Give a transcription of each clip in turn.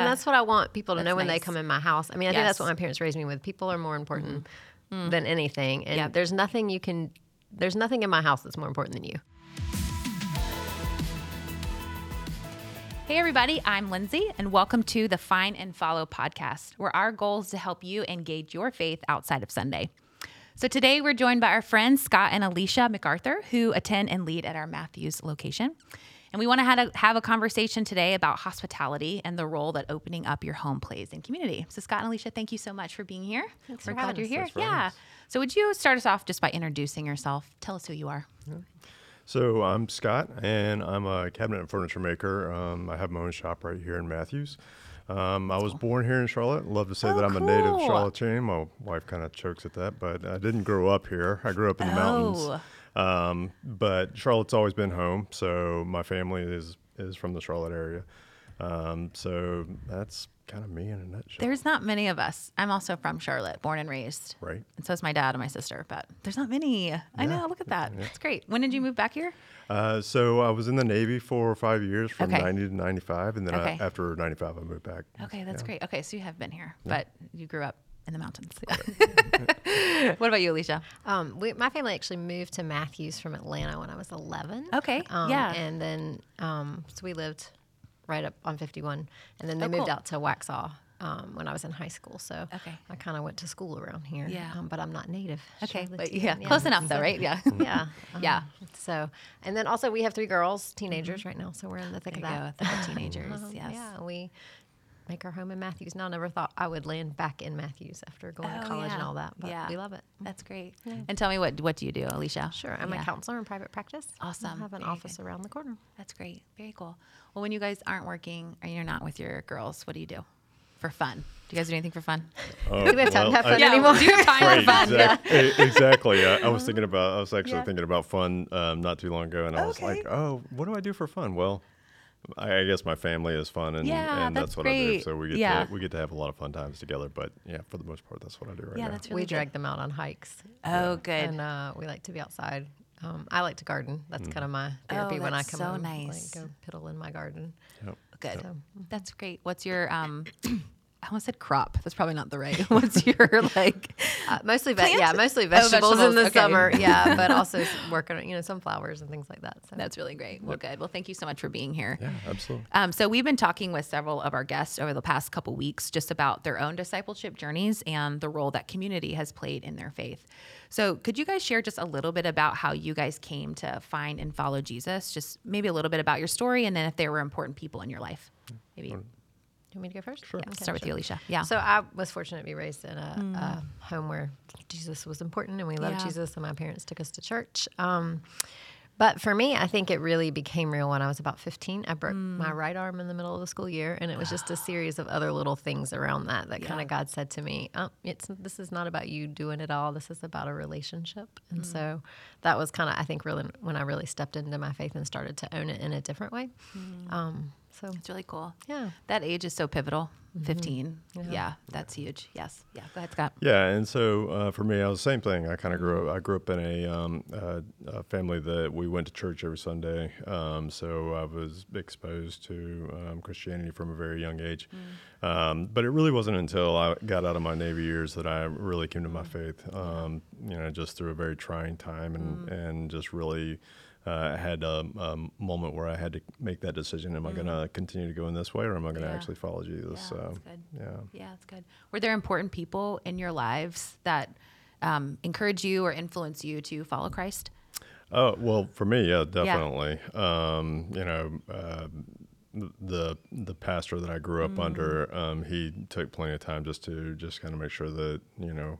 and that's what I want people to know when they come in my house. I mean, I think that's what my parents raised me with. People are more important mm-hmm. than anything, and Yep. there's nothing you can. There's nothing in my house that's more important than you. Hey, everybody, I'm Lindsay, and welcome to the Find and Follow podcast, where our goal is to help you engage your faith outside of Sunday. So today we're joined by our friends Scott and Alicia McArthur, who attend and lead at our Matthews location. And we want to have a, have a conversation today about hospitality and the role that opening up your home plays in community. So, Scott and Alicia, thank you so much for being here. Thanks for we're glad having you're here. For Yeah. us. So, would you start us off just by introducing yourself? Tell us who you are. So I'm Scott, and I'm a cabinet and furniture maker. Um, I have my own shop right here in Matthews. Um, I was born here in Charlotte. Love to say Oh, that I'm a native cool. Charlottean. My wife kind of chokes at that, but I didn't grow up here. I grew up in the mountains. Um, but Charlotte's always been home, so my family is is from the Charlotte area. Um, so that's kind of me in a nutshell. There's not many of us. I'm also from Charlotte, born and raised. right. And so is my dad and my sister, but there's not many. I know. Look at that. That's great. When did you move back here? Uh, so I was in the Navy for five years, from Okay. 90 to 95, and then Okay. I, after 95, I moved back. Okay, that's great. Okay, so you have been here, but you grew up in the mountains. what about you, Alicia? Um, we, my family actually moved to Matthews from Atlanta when I was 11. Okay, Um, yeah. And then, um, so we lived right up on 51. And then they Oh, moved cool. out to Waxhaw um, when I was in high school. So Okay. I kind of went to school around here. Yeah. Um, but I'm not native. Okay, but Charlottean. yeah, close enough though, right? Yeah. Yeah. Yeah. Um, So, and then also we have three girls, teenagers right now. So we're in the thick There of that. go, teenagers, Um, yes. Yeah. We make our home in Matthews now. I never thought I would land back in Matthews after going Oh, to college and all that. But Yeah. we love it. Mm. That's great. And tell me what what do you do, Alicia? Sure. I'm Yeah. a counselor in private practice. Awesome. I have an Very office around the corner. That's great. Very cool. Well, when you guys aren't working or you're not with your girls, what do you do for fun? Do you guys do anything for fun? Uh, oh, Do we have time to well, have I- fun anymore? do your time Right, for fun. Yeah. exactly. I, I was mm-hmm. thinking about. I was actually Yeah. thinking about fun um, not too long ago, and I was like, "Oh, what do I do for fun?" Well, I, I guess my family is fun, and, Yeah, and that's that's, what I do. So we get Yeah. to we get to have a lot of fun times together. But yeah, for the most part, that's what I do right Yeah, now. that's really we good. drag them out on hikes. Oh, good. And uh, we like to be outside. Um, I like to garden. That's kind of my Oh, therapy when I that's come so home. nice. Like, go piddle in my garden. Yep. Good. So, That's great. What's your um? I almost said crop. That's probably not the right. What's your like? uh, mostly, ve- yeah, mostly Oh, vegetables, in the okay. summer. Yeah, but also s- working on you know some flowers and things like that. So That's really great. Well, good. Well, thank you so much for being here. Yeah, absolutely. Um, so we've been talking with several of our guests over the past couple weeks just about their own discipleship journeys and the role that community has played in their faith. So could you guys share just a little bit about how you guys came to find and follow Jesus? Just maybe a little bit about your story, and then if there were important people in your life. Maybe Do you want me to go first? Sure. Yeah, start with sure. you, Alicia. Yeah. So I was fortunate to be raised in a, a home where Jesus was important and we loved Yeah. Jesus, and my parents took us to church. Um, but for me, I think it really became real when I was about 15. I broke Mm. my right arm in the middle of the school year, and it was just a series of other little things around that that kind of God said to me, oh, "It's this is not about you doing it all. This is about a relationship." And Mm. so that was kind of I think really when I really stepped into my faith and started to own it in a different way. Mm. Um, so it's really cool. yeah. That age is so pivotal. 15. Yeah. that's huge. Yes. Yeah. Go ahead, Scott. Yeah, and so uh, for me, I was the same thing. I kind of grew up. I grew up in a, um, uh, a family that we went to church every Sunday. Um, so I was exposed to um, Christianity from a very young age. Um, but it really wasn't until I got out of my Navy years that I really came to my faith. Um, you know, just through a very trying time, and and just really. Uh, I had a, a moment where I had to make that decision: Am I going to continue to go in this way, or am I going to Yeah. actually follow Jesus? Yeah, so, that's good. yeah. Yeah, that's good. Were there important people in your lives that um, encourage you or influence you to follow Christ? Oh well, for me, yeah, definitely. Um, you know, uh, the the pastor that I grew Mm. up under, um, he took plenty of time just to just kind of make sure that you know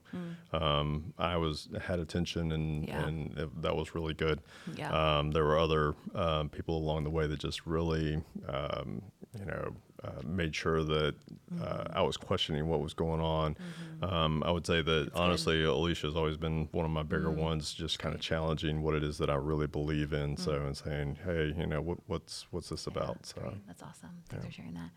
um, I was had attention and Mm. Yeah. and it, that was really good. Yeah. Um, there were other um, people along the way that just really um, you know uh, made sure that uh, Mm-hmm. I was questioning what was going on. Um, I would say that honestly, Alicia's always been one of my bigger Mm. ones, just kind of challenging what it is that I really believe in. So and saying, hey, you know, what, what's what's this about? So Great. That's awesome. Thanks for sharing that.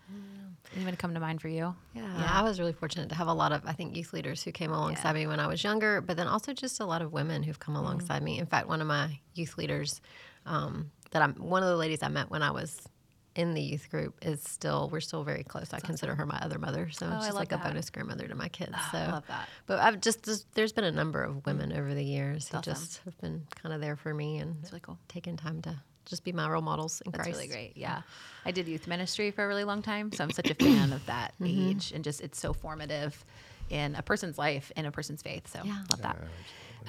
Anyone come to mind for you? Yeah, I was really fortunate to have a lot of, I think, youth leaders who came alongside me when I was younger, but then also just a lot of women who've come alongside me. In fact, one of my youth leaders um, that I'm, one of the ladies I met when I was in the youth group is still we're still very close. I consider her my other mother, so I she's like that. a bonus grandmother to my kids. so I love that. But I've just just- there's been a number of women over the years who awesome. just have been kind of there for me and really cool. taking time to just be my role models in That's Christ. really great. Yeah. I did youth ministry for a really long time. So I'm such a fan of that Mm-hmm. age and just it's so formative in a person's life, in a person's faith. So Yeah. love that.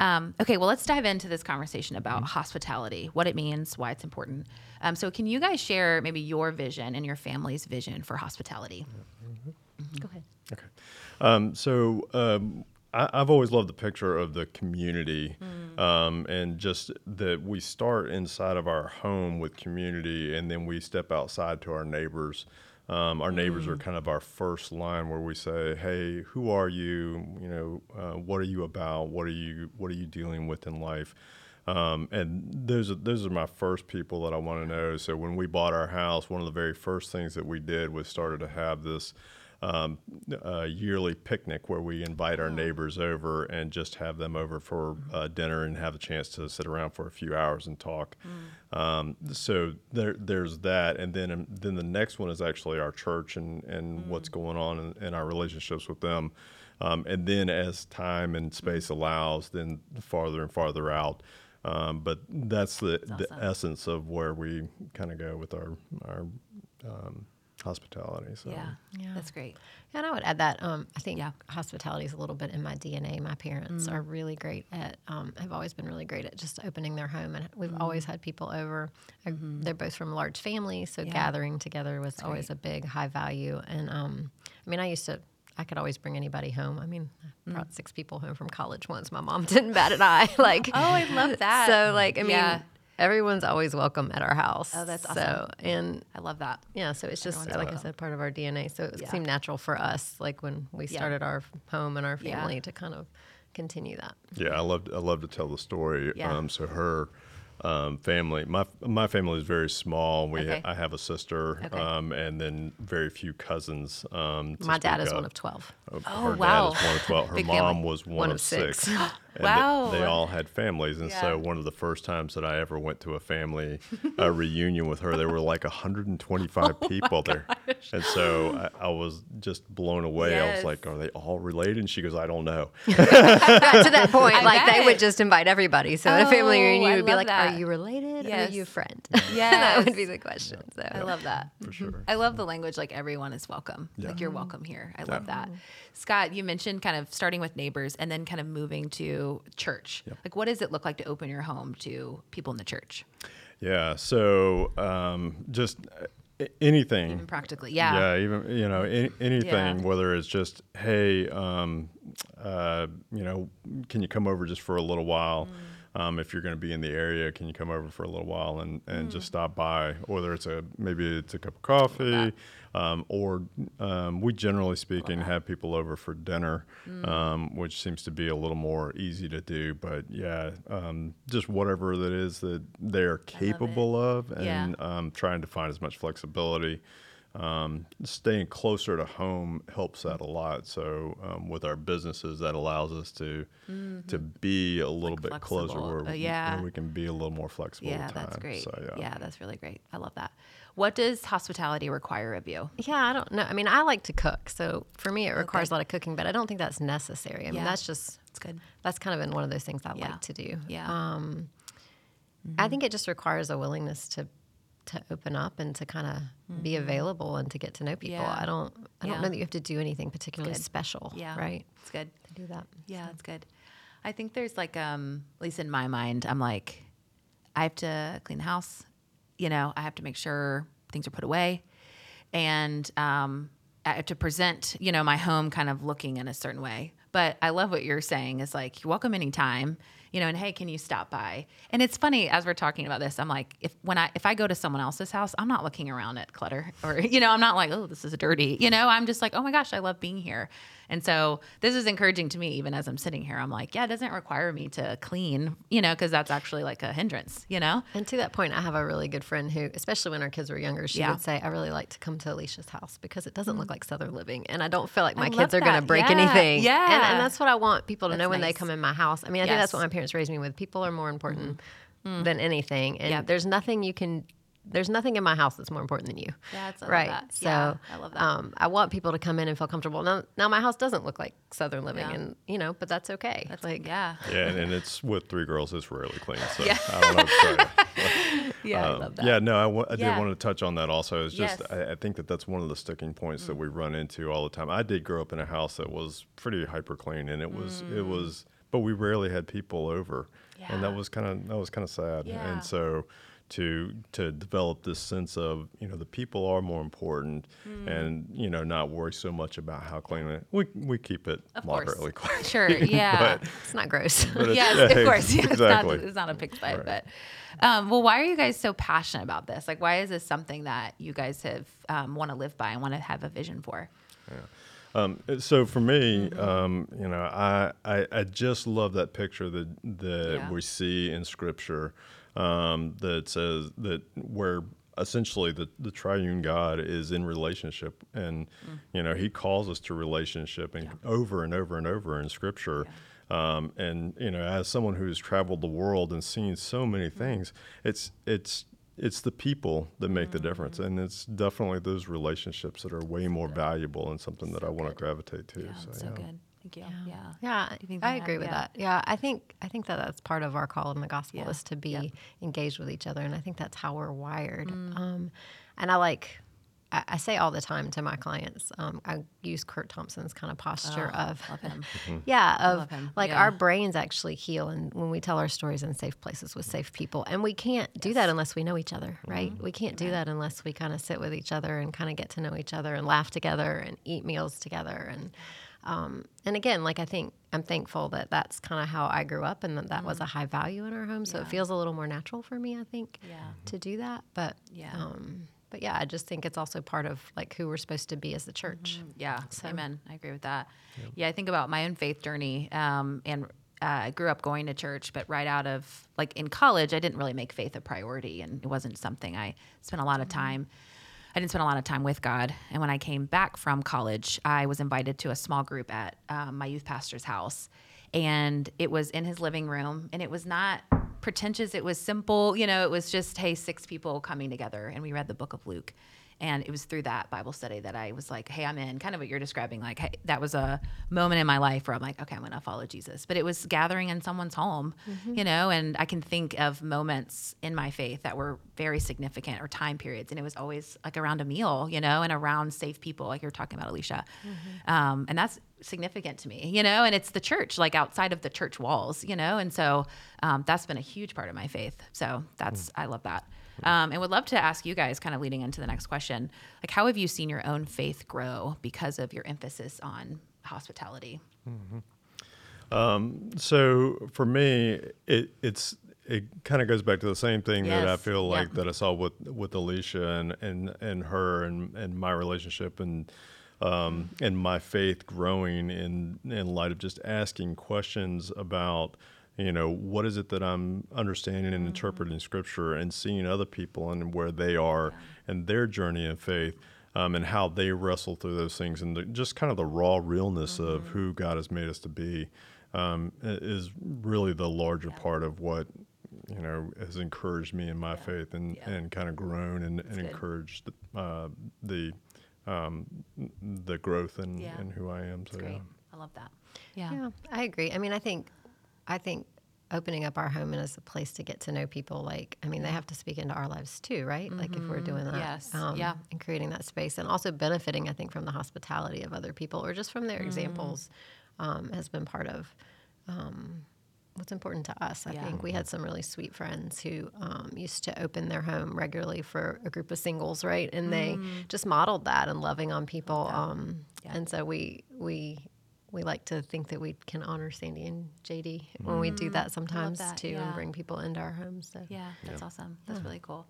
Um, okay, well, let's dive into this conversation about Mm-hmm. hospitality, what it means, why it's important. Um, so, can you guys share maybe your vision and your family's vision for hospitality? Go ahead. Okay. Um, so um, I, I've always loved the picture of the community um, and just that we start inside of our home with community and then we step outside to our neighbors. Um, our neighbors are kind of our first line where we say, "Hey, who are you? You know, uh, what are you about? What are you What are you dealing with in life?" Um, and those are, those are my first people that I want to know. So when we bought our house, one of the very first things that we did was started to have this um, uh, yearly picnic where we invite our neighbors over and just have them over for uh, dinner and have a chance to sit around for a few hours and talk. Um, so there, there's that, and then um, then the next one is actually our church and and what's going on in, in our relationships with them. Um, and then as time and space allows, then farther and farther out. Um, but that's the, the essence of where we kind of go with our our um, hospitality. So Yeah, Yeah. that's great. And I would add that um, I think Yeah. hospitality is a little bit in my DNA. My parents are really great at, um, have always been really great at just opening their home. And we've always had people over. I- They're both from large families, so gathering together was always a big high value. And um, I mean, I used to, I could always bring anybody home. I mean, I brought six people home from college once. My mom didn't bat an eye. like, Oh, I love that. So, like, I mean, Yeah. everyone's always welcome at our house. Oh, that's So, awesome. and I love that. yeah, so it's just Everyone's like I said, part of our DNA. So it Yeah. seemed natural for us, like when we Yeah. started our home and our Yeah. family, to kind of continue that. Yeah, I love I love to tell the story. Yeah. Um, so her um, family, my my family is very small. We Okay. I have a sister, Okay. um, and then very few cousins. Um, My dad is one of twelve. Uh, Oh, wow. dad is one of twelve. Her Big mom family. was one, One of of six. six. And Wow. They, they all had families, and Yeah. so one of the first times that I ever went to a family uh, reunion with her, there were like 125 Oh people there, and so I, I was just blown away. I was like, "Are they all related And she goes, "I don't know." to that point, I like they bet. would just invite everybody. So at a family Oh, reunion, you would be like, that. "Are you related? Or Yes. are you a friend?" yeah that would be the question. So I love that. For sure. I love the language like everyone is welcome. Like you're welcome here. I love that. Scott, you mentioned kind of starting with neighbors and then kind of moving to church. Like what does it look like to open your home to people in the church? Yeah. So um, just uh, anything. Even practically. Yeah. Yeah. Even you know any, anything, Yeah. whether it's just hey, um, uh, you know, can you come over just for a little while? Mm. Um, if you're going to be in the area, can you come over for a little while and, and Mm. just stop by? Whether it's a maybe it's a cup of coffee, um, or um, we generally speaking have people over for dinner, Mm. um, which seems to be a little more easy to do. But yeah, um, just whatever that is that they're capable of, Yeah. and um, trying to find as much flexibility. Um, staying closer to home helps that a lot. So um, with our businesses, that allows us to to be a little bit closer Mm-hmm. where, Uh, we- where we can be a little more flexible. Yeah, that's great. So, yeah. yeah. that's really great. I love that. What does hospitality require of you? Yeah, I don't know. I mean, I like to cook, so for me, it requires a lot of cooking, but I don't think that's necessary. I mean, that's just It's good. that's kind of been one of those things I Yeah. like to do. Yeah. Um, I think it just requires a willingness to to open up and to kind of be available and to get to know people. Mm-hmm. Yeah. I don't I don't know that you have to do anything particularly special. Yeah. Right. It's good. To do that. Yeah, that's good. I think there's like, um, at least in my mind, I'm like, I have to clean the house. You know, I have to make sure things are put away, and um, I have to present, you know, my home kind of looking in a certain way. But I love what you're saying is like, you're welcome anytime. You know, and hey, can you stop by? And it's funny as we're talking about this. I'm like, if when I if I go to someone else's house, I'm not looking around at clutter, or you know, I'm not like, oh, this is dirty. You know, I'm just like, oh my gosh, I love being here. And so this is encouraging to me, even as I'm sitting here. I'm like, yeah, it doesn't require me to clean, you know, because that's actually like a hindrance, you know? And to that point, I have a really good friend who, especially when our kids were younger, she Yeah. Mm. would say, "I really like to come to Alicia's house because it doesn't look like Southern living, and I don't feel like my love kids are going to break Yeah. anything." Yeah. and, and that's what I want people to That's know when they come in my house. I mean, I think that's what my parents raised me with. People are more important than anything, and Yep. there's nothing you can there's nothing in my house that's more important than you. Yeah, it's- I love right. that. So Yeah, I love that. Um, I want people to come in and feel comfortable. Now, now my house doesn't look like Southern living, Yeah. and you know, but that's okay. That's like, yeah. Yeah, and, and it's with three girls. It's rarely clean. So Yeah. I don't know. what to tell you. Yeah, I Um, love that. Yeah, no, I, w- I Yeah. did want to touch on that also. It's just, Yes. I, I think that that's one of the sticking points that we run into all the time. I did grow up in a house that was pretty hyper clean, and it was, it was, but we rarely had people over, and that was kind of, that was kind of sad. Yeah. And so, to to develop this sense of you know the people are more important, Mm. and you know not worry so much about how clean it. We we keep it Of course. moderately clean. Sure. Yeah. but, it's not gross. it's- yes, yeah, of course. Yeah, exactly. It's not, it's not a pigsty, Right. but um, well, why are you guys so passionate about this? Like, why is this something that you guys have um, want to live by and want to have a vision for? Um, so for me, Mm-hmm. um, you know, I, I I just love that picture that that Yeah. we see in Scripture um, that says that where essentially the, the triune God is in relationship, and Mm. you know He calls us to relationship, and over and over and over in Scripture. Um, and you know, as someone who's traveled the world and seen so many Mm-hmm. things, it's it's it's the people that make the difference, Mm-hmm. and it's definitely those relationships that are way more valuable and something that I want to gravitate to. Yeah, so, so yeah. good. Thank you. Yeah. Yeah, You think I agree have- with yeah. that. Yeah, I think I think that that's part of our call in the gospel Yeah. is to be Yep. engaged with each other, and I think that's how we're wired. Mm. Um, and I like, I, I say all the time to my clients, um, I use Curt Thompson's kind of posture Oh, of, love him. yeah, of him. like Yeah. our brains actually heal, and when we tell our stories in safe places with safe people, and we can't do that unless we know each other, right? Mm-hmm. We can't do that unless we kind of sit with each other and kind of get to know each other and laugh together and eat meals together and. Um, and again, like I think I'm thankful that that's kind of how I grew up and that that was a high value in our home. So Mm-hmm. Yeah. it feels a little more natural for me, I think, Yeah. to do that. But Yeah. um, but yeah, I just think it's also part of like who we're supposed to be as the church. Yeah, So- amen. I agree with that. Yeah, I think about my own faith journey, um, and uh, I grew up going to church, but right out of like in college, I didn't really make faith a priority, and it wasn't something I spent a lot of time. I didn't spend a lot of time with God, and when I came back from college, I was invited to a small group at um, my youth pastor's house, and it was in his living room, and it was not pretentious. It was simple, you know. It was just hey, six people coming together, and we read the book of Luke. And it was through that Bible study that I was like, hey, I'm in. Kind of what you're describing. Like, hey, that was a moment in my life where I'm like, okay, I'm going to follow Jesus. But it was gathering in someone's home, you know, and I can think of moments in my faith that were very significant or time periods. And it was always like around a meal, you know, and around safe people, like you're talking about, Alicia. Um, and that's significant to me, you know, and it's the church, like outside of the church walls, you know. And so um, that's been a huge part of my faith. So that's, I love that. Um, and would love to ask you guys, kind of leading into the next question, like how have you seen your own faith grow because of your emphasis on hospitality? So for me, it it's it kind of goes back to the same thing that I Yes. feel Yeah. like that I saw with with Alicia and and and her and and my relationship and um and my faith growing in in light of just asking questions about you know what is it that I'm understanding and interpreting scripture and seeing other people and where they are and their journey in faith um, and how they wrestle through those things and the, just kind of the raw realness of who God has made us to be um, is really the larger part of what you know has encouraged me in my faith and, Yeah. and kind of grown and, and encouraged uh, the um, the growth in, Yeah. in who I am. So Great. yeah. I love that. Yeah. Yeah, I agree. I mean, I think, I think opening up our home and as a place to get to know people, like, I mean, they have to speak into our lives too, right? Like, if we're doing that, Mm-hmm. Yes. Yeah. and creating that space, and also benefiting, I think, from the hospitality of other people or just from their examples, um, has been part of. Um, What's important to us. I Yeah. think we had some really sweet friends who um, used to open their home regularly for a group of singles, right? And they just modeled that and loving on people. Um, Mm. Yeah. And so we we we like to think that we can honor Sandy and JD when we do that sometimes Mm. that, too, yeah. and bring people into our homes. So Yeah, that's awesome. That's really cool.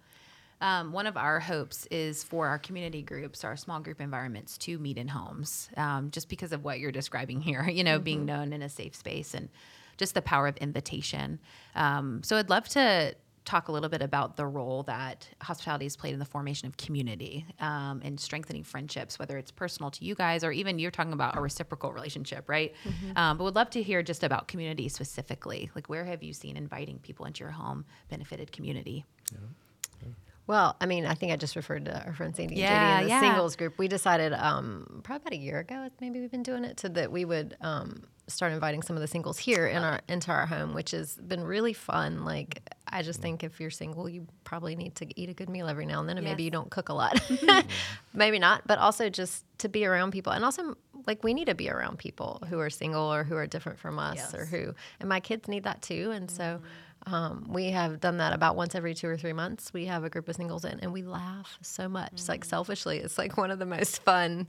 Um, one of our hopes is for our community groups, our small group environments, to meet in homes, um, just because of what you're describing here. You know, being known in a safe space and just the power of invitation. Um, so, I'd love to talk a little bit about the role that hospitality has played in the formation of community um, and strengthening friendships, whether it's personal to you guys or even you're talking about a reciprocal relationship, right? Um, but would love to hear just about community specifically. Like, where have you seen inviting people into your home benefited community? Well, I mean, I think I just referred to our friend Sandy Yeah, and JD in the yeah. singles group. We decided um, probably about a year ago, maybe we've been doing it, so that we would um, start inviting some of the singles here in our into our home, which has been really fun. Like, I just think if you're single, you probably need to eat a good meal every now and then, and maybe you don't cook a lot, maybe not, but also just to be around people, and also like we need to be around people who are single or who are different from us, or who, and my kids need that too, and so. Mm-hmm. Um, we have done that about once every two or three months. We have a group of singles in, and we laugh so much. It's like mm. selfishly, it's like one of the most fun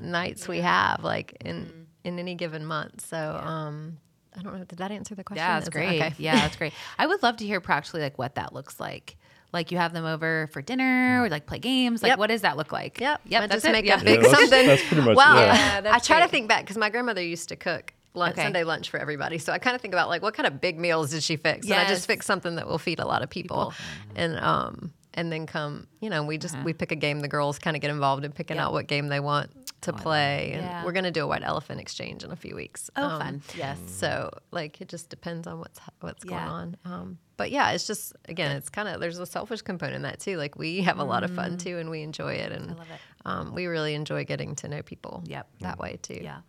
nights we have, like in mm-hmm. In any given month. So, um, I don't know. Did that answer the question? Yeah, that's Is it- great. okay. Yeah, that's great. I would love to hear practically like what that looks like. Like you have them over for dinner or like play games. Like Yep. what does that look like? Yep. Yep. I that's just it. make yeah. a big Yeah, that's- something. that's pretty much- well, yeah. Yeah, I that's try to think back because my grandmother used to cook lunch, Okay. Sunday lunch for everybody. So I kind of think about like what kind of big meals did she fix? And I just fix something that will feed a lot of people, People. and um and then come you know we just we pick a game. The girls kind of get involved in picking Uh-huh. Out what game they want to play, and Yeah. we're gonna do a white elephant exchange in a few weeks. Oh, Um, fun. Yes. So like it just depends on what's what's Yeah. going on. Um, but yeah, it's just again, it's kind of there's a selfish component in that too. Like we have a lot of fun too, and we enjoy it, and Mm. love it. Um, we really enjoy getting to know people. Yep. that way too. Yeah.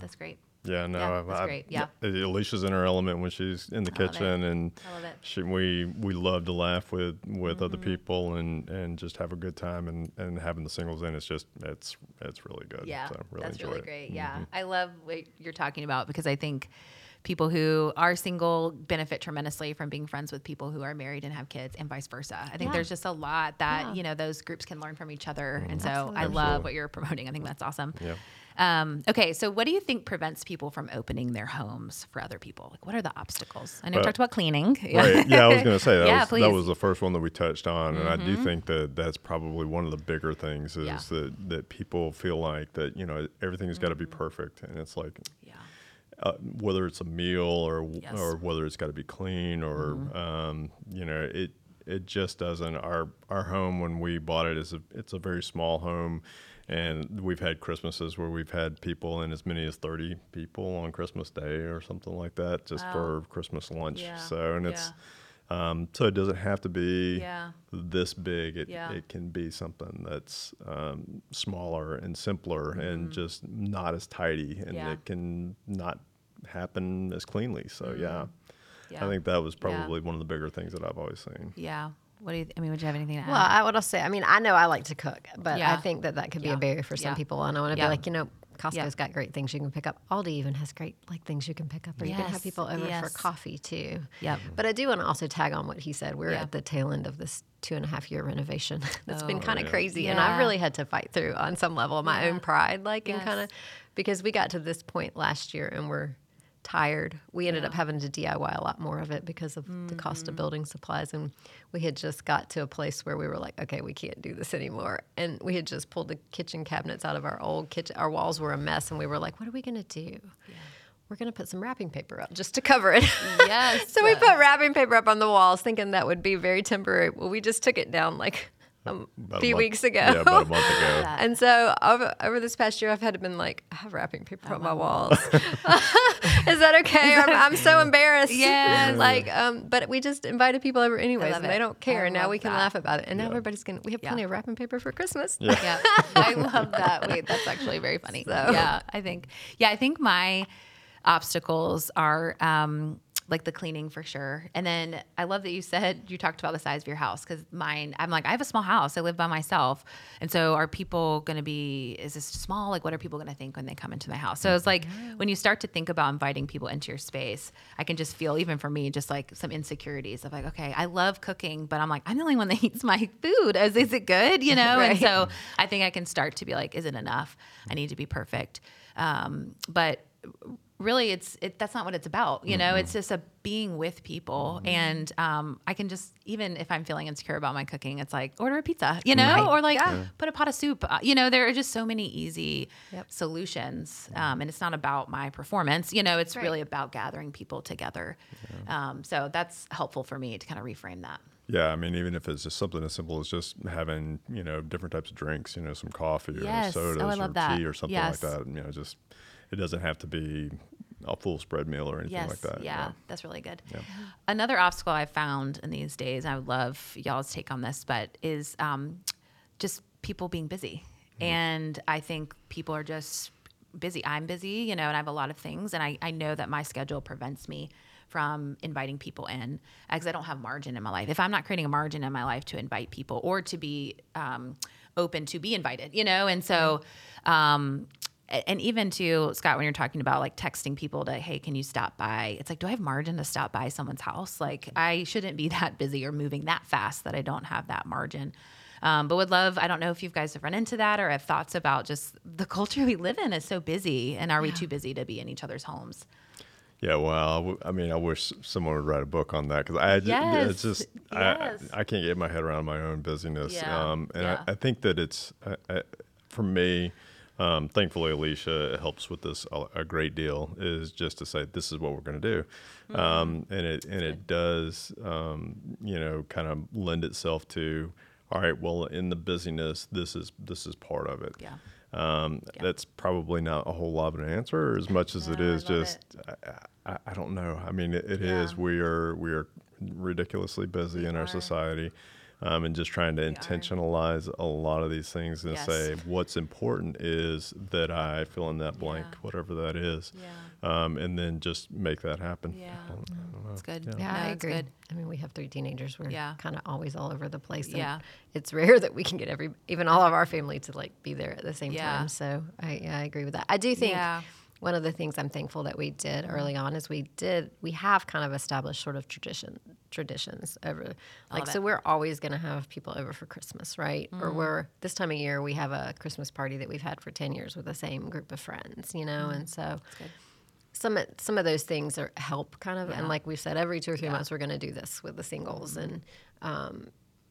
That's great. Yeah, no, Yeah, I- that's I- great. Yeah. Alicia's in her element when she's in the I love it. kitchen, and I love it. She, we we love to laugh with with other Mm-hmm. people and and just have a good time, and and having the singles in, it's just it's it's really good. Yeah, so really that's really it. great. Yeah, Mhm. I love what you're talking about because I think people who are single benefit tremendously from being friends with people who are married and have kids, and vice versa. I think Yeah. there's just a lot that Yeah. you know those groups can learn from each other, and so I Absolutely. love what you're promoting. I think that's awesome. Yeah. Um, okay, so what do you think prevents people from opening their homes for other people? Like, what are the obstacles? I know we talked about cleaning. Right. Yeah, I was going to say that, Yeah, was, please. Mm-hmm. that was the first one that we touched on, and I do think that that's probably one of the bigger things is Yeah. that that people feel like that you know everything's got to be Mm-hmm. perfect, and it's like yeah. uh, whether it's a meal or Yes. Mm-hmm. or whether it's got to be clean or um, you know it it just doesn't our our home when we bought it is a it's a very small home and we've had christmases where we've had people in as many as 30 people on christmas day or something like that just Wow. for christmas lunch Yeah. so and it's um, so it doesn't have to be Yeah. this big. It, Yeah. it can be something that's um, smaller and simpler and just not as tidy, and Mm-hmm. Yeah. it can not happen as cleanly. So yeah, Mm-hmm. Yeah. I think that was Yeah. probably one of the bigger things that I've always seen. Yeah. What do you? I mean, would you have anything to add? Well, I would also say, I mean, I know I like to cook, but Yeah. I think that that could be Yeah. a barrier for some Yeah. people. And I want to Yeah. be like, you know, Costco's Yeah. got great things you can pick up. Aldi even has great like things you can pick up, or you can have people over Yes. for coffee too. Yep. But I do want to also tag on what he said. We're Yeah. at the tail end of this two and a half year renovation. That's been Oh, kind of yeah. crazy, and I've really had to fight through on some level my Yeah. own pride, like and kind of because we got to this point last year and we're tired. We ended up having to DIY a lot more of it because of the cost Mm-hmm. of building supplies. And we had just got to a place where we were like, okay, we can't do this anymore. And we had just pulled the kitchen cabinets out of our old kitchen. Our walls were a mess. And we were like, what are we going to do? We're going to put some wrapping paper up just to cover it. Yes. so we put wrapping paper up on the walls thinking that would be very temporary. Well, we just took it down like a a few month- weeks ago. Yeah, about a month ago. And so over, over this past year, I've had to been like, I have wrapping paper on my walls. Is that okay? I'm, I'm so embarrassed. Yeah. Like, um, but we just invited people over anyways, love and they don't care. And now we can that. laugh about it. And now everybody's gonna. We have Yeah. plenty of wrapping paper for Christmas. yeah, I love that. Wait, that's actually very funny. So- Yeah, I think. Yeah, I think my obstacles are um, like the cleaning for sure. And then I love that you said you talked about the size of your house because mine. I'm like I have a small house. I live by myself, and so are people going to be? Is this small? Like, what are people going to think when they come into my house? So it's like when you start to think about inviting people into your space, I can just feel even for me just like some insecurities of like, okay, I love cooking, but I'm like I'm the only one that eats my food. Is is it good? You know, and so I think I can start to be like, is it enough? I need to be perfect. Um, but really, it's it, that's not what it's about. You know, it's just a being with people, and um, I can just even if I'm feeling insecure about my cooking, it's like order a pizza, you know, Right. or like Yeah. put a pot of soup. Uh, you know, there are just so many easy Yep. solutions, um, and it's not about my performance. You know, it's Right. really about gathering people together. Um, so that's helpful for me to kind of reframe that. Yeah, I mean, even if it's just something as simple as just having, you know, different types of drinks, you know, some coffee Yes. or Oh, sodas love or that. tea or something Yes. like that. You know, just it doesn't have to be a full spread meal or anything yes, like that. Yeah, that's really good. Another obstacle I've found in these days, I would love y'all's take on this, but is um, just people being busy. Mm-hmm. And I think people are just busy. I'm busy, you know, and I have a lot of things. And I, I know that my schedule prevents me from inviting people in because I don't have margin in my life. If I'm not creating a margin in my life to invite people or to be um, open to be invited, you know, and so, um, a- and even to Scott, when you're talking about like texting people to, hey, can you stop by? It's like, do I have margin to stop by someone's house? Like, I shouldn't be that busy or moving that fast that I don't have that margin. Um, but would love, I don't know if you guys have run into that or have thoughts about just the culture we live in is so busy. And are we too busy to be in each other's homes? Yeah, well, I, w- I mean, I wish someone would write a book on that because I, ju- Yes, it's just, yes. I, I can't get my head around my own busyness. Yeah, Um, and yeah. I, I think that it's, I, I, for me, um, thankfully, Alicia helps with this a, a great deal. Is just to say this is what we're going to do, Mm-hmm. um, and it and it does, um, you know, kind of lend itself to, all right, well, in the busyness, this is this is part of it. Yeah. Um, Yeah. That's probably not a whole lot of an answer, as much as it No, I is just. I, I, I don't know. I mean, it, it is. Yeah. We are we are ridiculously busy in are. our society, um, and just trying to are. intentionalize a lot of these things and Yes. say what's important is that I fill in that blank, Yeah. whatever that is, Yeah. um, and then just make that happen. Yeah. I don't- I don't know. That's good. Yeah. Yeah, No, I agree. good. I mean, we have three teenagers. We're Yeah. kind of always all over the place. and Yeah. it's rare that we can get every, even all of our family to like be there at the same Yeah. time. So I, yeah, I agree with that. I do think Yeah. One of the things I'm thankful that we did Mm-hmm. early on is we did we have kind of established sort of tradition traditions over like so we're always going to have people over for Christmas, right? Mm-hmm. Or we're this time of year we have a Christmas party that we've had for 10 years with the same group of friends, you know, Mm-hmm. and so some some of those things are help kind of Yeah. and like we've said every two or three Yeah. months we're going to do this with the singles and um,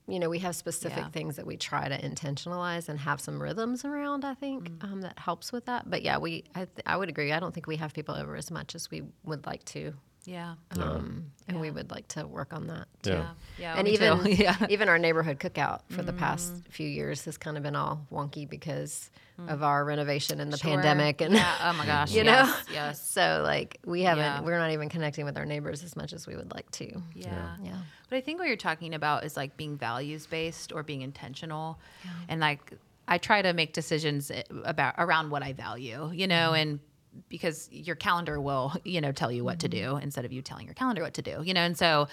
you know we have specific Yeah. things that we try to intentionalize and have some rhythms around i think Mm-hmm. um, that helps with that but yeah we I, th- I would agree i don't think we have people over as much as we would like to Yeah. um, and we would like to work on that too. Yeah. Yeah. Yeah. and even yeah. Mm-hmm. even our neighborhood cookout for the past few years has kind of been all wonky because of our renovation and the Mm. Sure. pandemic and yeah. Oh my gosh. you yes, know Yes. so like we haven't Yeah. we're not even connecting with our neighbors as much as we would like to Yeah. yeah But I think what you're talking about is like being values based or being intentional. And like I try to make decisions eh, about around what I value, you know, and because your calendar will, you know, tell you what to do instead of you telling your calendar what to do, you know. And so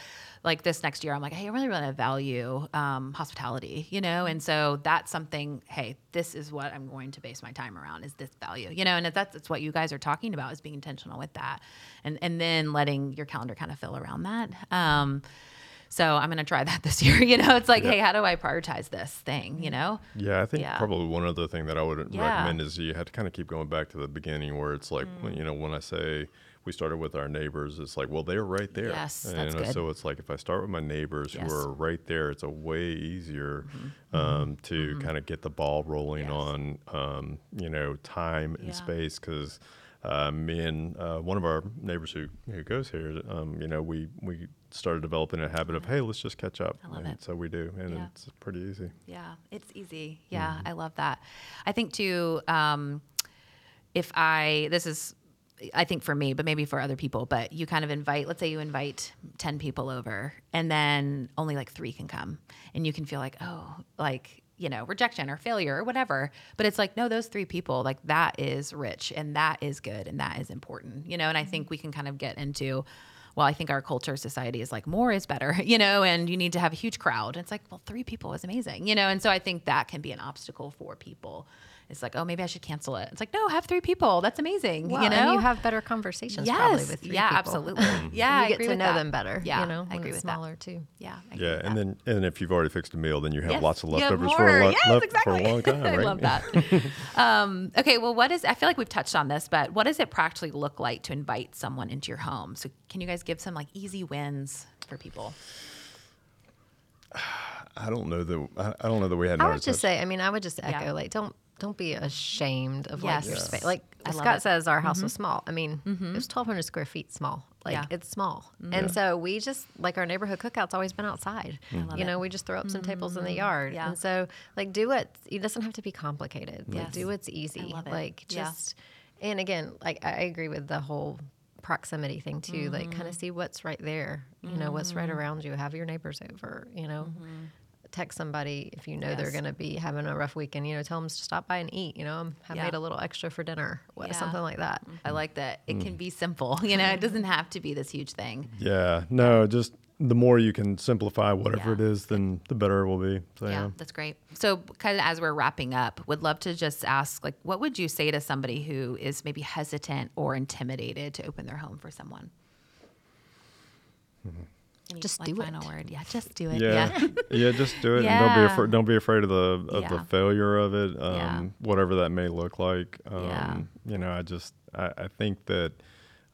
like this next year I'm like, hey, I really really value um, hospitality, you know, and so that's something, hey, this is what I'm going to base my time around is this value, you know, and if that's, that's what you guys are talking about is being intentional with that. And and then letting your calendar kind of fill around that. Um, so I'm gonna try that this year. You know, it's like, Yeah. hey, how do I prioritize this thing? You know? Yeah, I think Yeah. probably one other thing that I would Yeah. recommend is you have to kind of keep going back to the beginning where it's like, Mm. you know, when I say we started with our neighbors, it's like, well, they're right there. Yes, and, that's you know, good. So it's like if I start with my neighbors Yes. Mm-hmm. who are right there, it's a way easier um, to kind of get the ball rolling Yes. on, um, you know, time and space because. Uh, me and uh, one of our neighbors who, who goes here, um, you know, we, we started developing a habit of, hey, let's just catch up. I love and it. So we do, and Yeah. it's pretty easy. Yeah, it's easy. Yeah, I love that. I think too. Um, if I this is, I think for me, but maybe for other people, but you kind of invite. Let's say you invite ten people over, and then only like three can come, and you can feel like, oh, like you know, rejection or failure or whatever. But it's like, no, those three people, like that is rich and that is good and that is important, you know. And I think mm-hmm. we can kind of get into well, I think our culture, society is like more is better, you know, and you need to have a huge crowd. It's like, well, three people is amazing, you know, and so I think that can be an obstacle for people. It's like, oh, maybe I should cancel it. It's like, no, have three people. That's amazing, well, you know. and you have better conversations probably yes, with three yeah, people. absolutely, yeah. you I get agree to with know that. them better Yeah, you know I when agree it's with that. smaller too Yeah, I Yeah, and that. then and if you've already fixed a meal, then you have Yes, lots of leftovers for a more. long, Yes, left exactly. for a long time, I love that. um, okay, well, what is? I feel like we've touched on this, but what does it practically look like to invite someone into your home? So, can you guys give some like easy wins for people? I don't know that I, I don't know that we had. I an would just say, I mean, I would just echo, Yeah. like, don't don't be ashamed of like your space. Like I Scott it. says, our house mm-hmm. was small. I mean, mm-hmm. it was 1,200 square feet small. Like Yeah. it's small, mm-hmm. and so we just like our neighborhood cookout's always been outside. You know, it. we just throw up some tables in the yard, Yeah. and so like do it. It doesn't have to be complicated. Like do what's easy. love it. Like Yeah. just, and again, like I I agree with the whole proximity thing too. Like kind of see what's right there. You know, what's right around you. Have your neighbors over. You know. Text somebody if you know they're going to be having a rough weekend. You know, tell them to stop by and eat. You know, I Yeah. made a little extra for dinner, what, Yeah. Mm-hmm. something like that. I like that it can be simple. You know, it doesn't have to be this huge thing. Yeah, no, just the more you can simplify whatever Yeah. it is, then the better it will be. So, Yeah, yeah. that's great. So, kind of as we're wrapping up, would love to just ask, like, what would you say to somebody who is maybe hesitant or intimidated to open their home for someone? Any, Just like, do final it. word. Yeah, just do it. Yeah, Yeah. yeah, just do it, and don't be Yeah. afraid. Don't be afraid of the of Yeah. the failure of it, um, Yeah. whatever that may look like. Um, Yeah. You know, I just I, I think that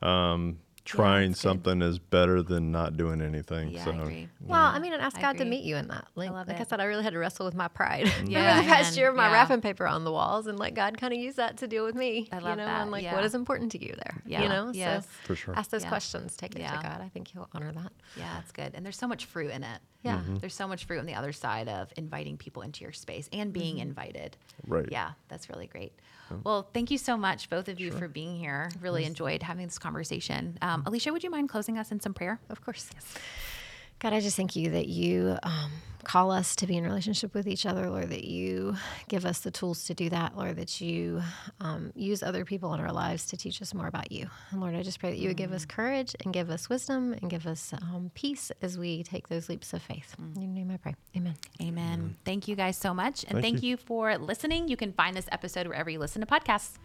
um, trying that's good. something is better than not doing anything. Yeah, so, I agree. Well, I mean, and ask I God to meet you in that. Like, love like I said, I really had to wrestle with my pride Yeah, over the past man. year of my Yeah. wrapping paper on the walls, and let God kind of use that to deal with me. I love you know, that, and like yeah. what is important to you there. Yeah, You know, yes. so For sure. ask those Yeah. questions, take it Yeah. to God. I think He'll honor that. Yeah, that's good. And there's so much fruit in it. Yeah. Mm-hmm. There's so much fruit on the other side of inviting people into your space and being invited. Right. Yeah, that's really great. Well, thank you so much, both of you, for being here. Really enjoyed having this conversation. Um, Alicia, would you mind closing us in some prayer? Of course. Yes. God, I just thank you that you um, call us to be in relationship with each other, Lord, that you give us the tools to do that, Lord, that you um, use other people in our lives to teach us more about you. And Lord, I just pray that you would give us courage and give us wisdom and give us um, peace as we take those leaps of faith. In your name I pray. Amen. Amen. Thank you guys so much. And Thank thank you. you for listening. You can find this episode wherever you listen to podcasts.